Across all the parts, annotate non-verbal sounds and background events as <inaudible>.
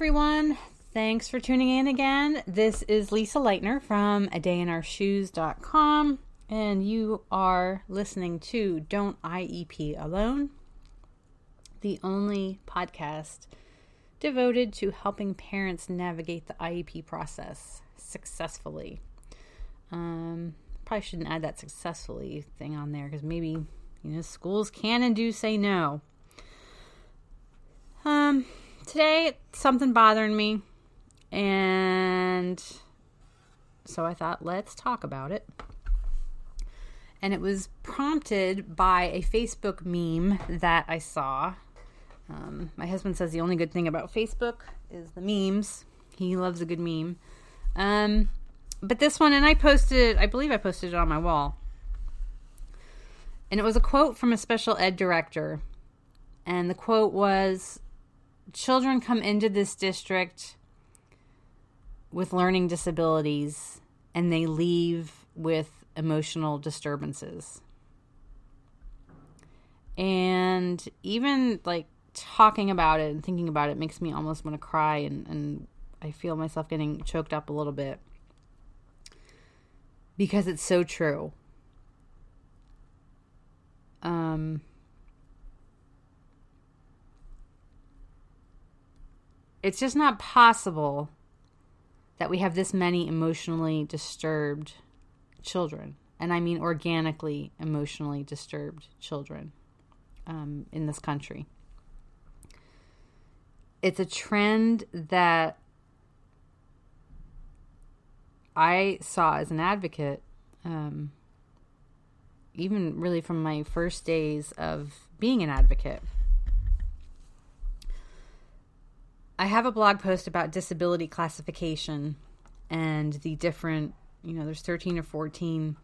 everyone. Thanks for tuning in again. This is Lisa Lightner from a dayinourshoes.com, and you are listening to Don't IEP Alone, the only podcast devoted to helping parents navigate the IEP process successfully. Um, probably shouldn't add that successfully thing on there because maybe, you know, schools can and do say no. Um, today something bothering me and so I thought let's talk about it. And it was prompted by a facebook meme that i saw. Um, my husband says the only good thing about facebook is the memes. He loves a good meme. Um, but this one and i posted i believe i posted it on my wall. And it was a quote from a special ed director. And the quote was children come into this district with learning disabilities and they leave with emotional disturbances. And even like talking about it and thinking about it makes me almost want to cry and, and I feel myself getting choked up a little bit because it's so true. Um, it's just not possible that we have this many emotionally disturbed children. And I mean organically emotionally disturbed children um, in this country. It's a trend that I saw as an advocate, um, even really from my first days of being an advocate. I have a blog post about disability classification and the different, you know, there's 13 or 14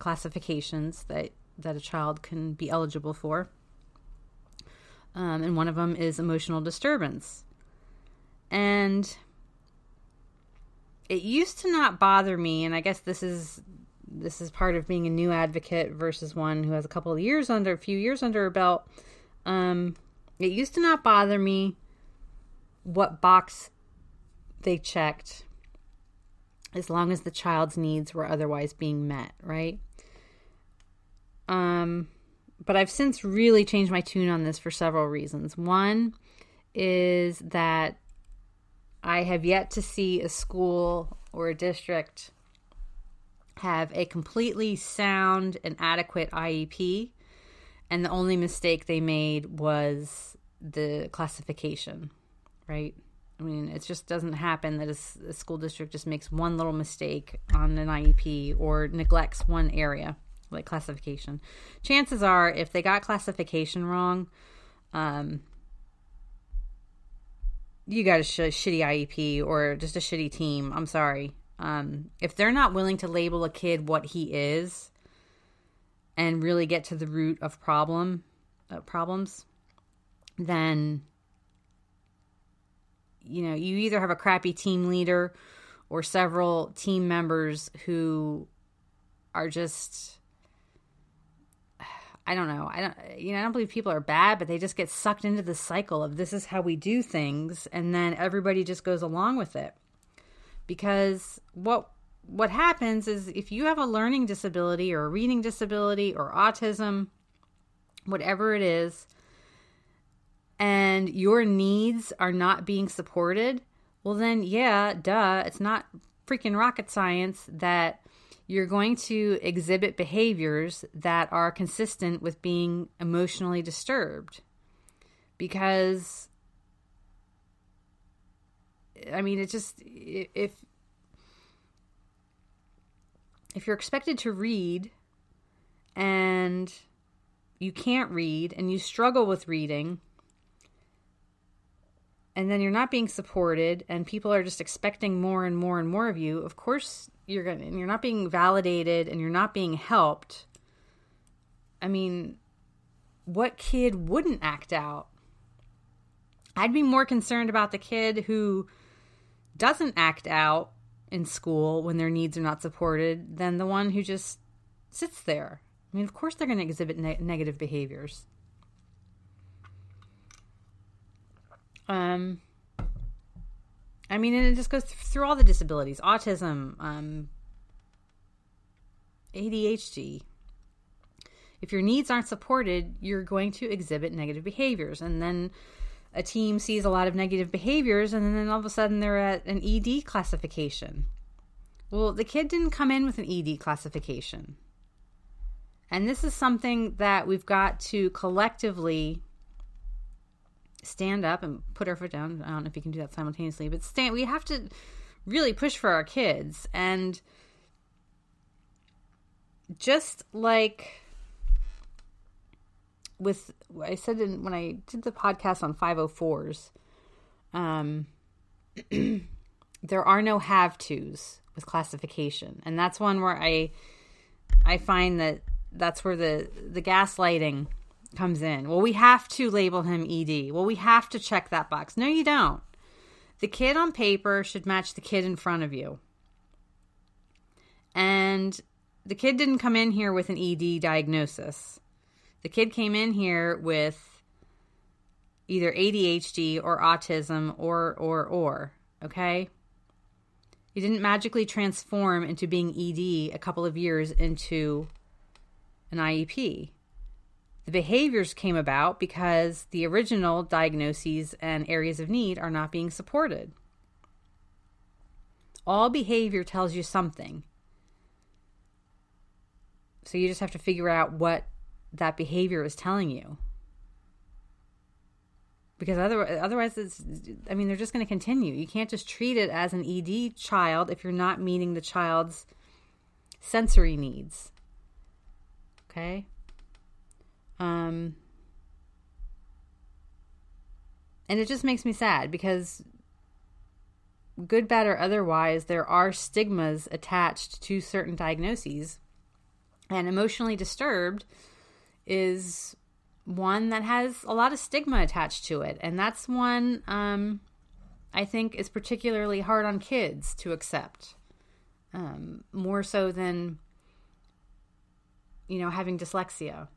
classifications that that a child can be eligible for. Um, and one of them is emotional disturbance. And it used to not bother me, and I guess this is this is part of being a new advocate versus one who has a couple of years under a few years under her belt. Um, it used to not bother me what box they checked as long as the child's needs were otherwise being met, right? Um, but I've since really changed my tune on this for several reasons. One is that I have yet to see a school or a district have a completely sound and adequate IEP, and the only mistake they made was the classification right? I mean, it just doesn't happen that a, a, school district just makes one little mistake on an IEP or neglects one area, like classification. Chances are, if they got classification wrong, um, you got a sh- shitty IEP or just a shitty team. I'm sorry. Um, if they're not willing to label a kid what he is and really get to the root of problem uh, problems, then you know, you either have a crappy team leader or several team members who are just I don't know. I don't you know, I don't believe people are bad, but they just get sucked into the cycle of this is how we do things and then everybody just goes along with it. Because what what happens is if you have a learning disability or a reading disability or autism, whatever it is, and your needs are not being supported, well, then, yeah, duh, it's not freaking rocket science that you're going to exhibit behaviors that are consistent with being emotionally disturbed. Because, I mean, it just, if, if you're expected to read and you can't read and you struggle with reading, and then you're not being supported and people are just expecting more and more and more of you of course you're going you're not being validated and you're not being helped. I mean what kid wouldn't act out? I'd be more concerned about the kid who doesn't act out in school when their needs are not supported than the one who just sits there. I mean of course they're going to exhibit ne- negative behaviors um, I mean, and it just goes through all the disabilities autism, um, ADHD. If your needs aren't supported, you're going to exhibit negative behaviors. And then a team sees a lot of negative behaviors, and then all of a sudden they're at an ED classification. Well, the kid didn't come in with an ED classification. And this is something that we've got to collectively stand up and put our foot down. I don't know if you can do that simultaneously, but stand we have to really push for our kids and just like with I said in, when I did the podcast on 504s um <clears throat> there are no have tos with classification and that's one where I I find that that's where the the gaslighting comes in. Well, we have to label him ED. Well, we have to check that box. No, you don't. The kid on paper should match the kid in front of you. And the kid didn't come in here with an ED diagnosis. The kid came in here with either ADHD or autism or or or, okay? He didn't magically transform into being ED a couple of years into an IEP. The behaviors came about because the original diagnoses and areas of need are not being supported. All behavior tells you something. So you just have to figure out what that behavior is telling you. Because otherwise, otherwise it's, I mean, they're just going to continue. You can't just treat it as an ED child if you're not meeting the child's sensory needs. Okay? Um, and it just makes me sad because good, bad, or otherwise, there are stigmas attached to certain diagnoses. And emotionally disturbed is one that has a lot of stigma attached to it. And that's one um, I think is particularly hard on kids to accept, um, more so than, you know, having dyslexia.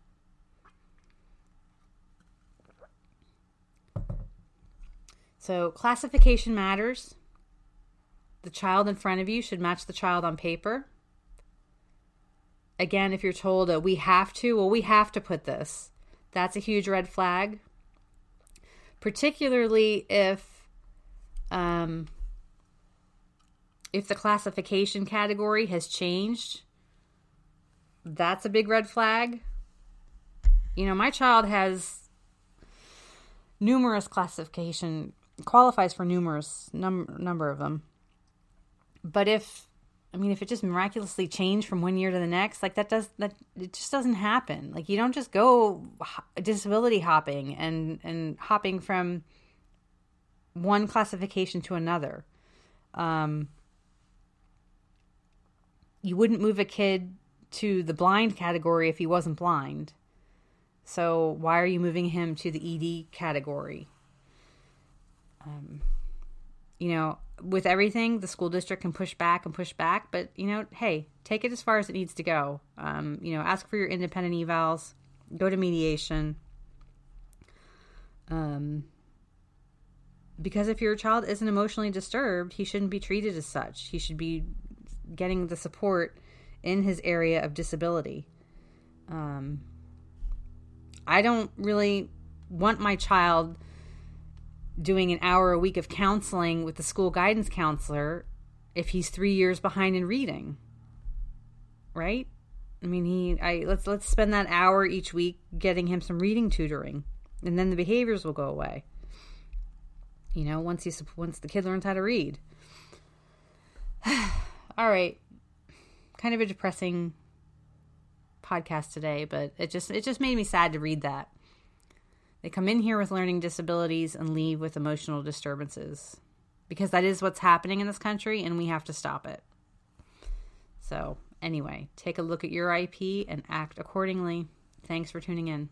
So, classification matters. The child in front of you should match the child on paper. Again, if you're told that we have to, well, we have to put this. That's a huge red flag. Particularly if um, if the classification category has changed, that's a big red flag. You know, my child has numerous classification qualifies for numerous num- number of them. But if I mean, if it just miraculously changed from one year to the next, like that does that it just doesn't happen. Like you don't just go disability hopping and and hopping from one classification to another. Um, you wouldn't move a kid to the blind category if he wasn't blind. So why are you moving him to the ED category? Um, you know, with everything, the school district can push back and push back, but you know, hey, take it as far as it needs to go. Um, you know, ask for your independent evals, go to mediation. Um, because if your child isn't emotionally disturbed, he shouldn't be treated as such. He should be getting the support in his area of disability. Um, I don't really want my child doing an hour a week of counseling with the school guidance counselor if he's three years behind in reading right? I mean he i let's let's spend that hour each week getting him some reading tutoring and then the behaviors will go away. You know once he once the kid learns how to read. <sighs> All right. Kind of a depressing podcast today but it just it just made me sad to read that they come in here with learning disabilities and leave with emotional disturbances because that is what's happening in this country and we have to stop it. So, anyway, take a look at your IEP and act accordingly. Thanks for tuning in.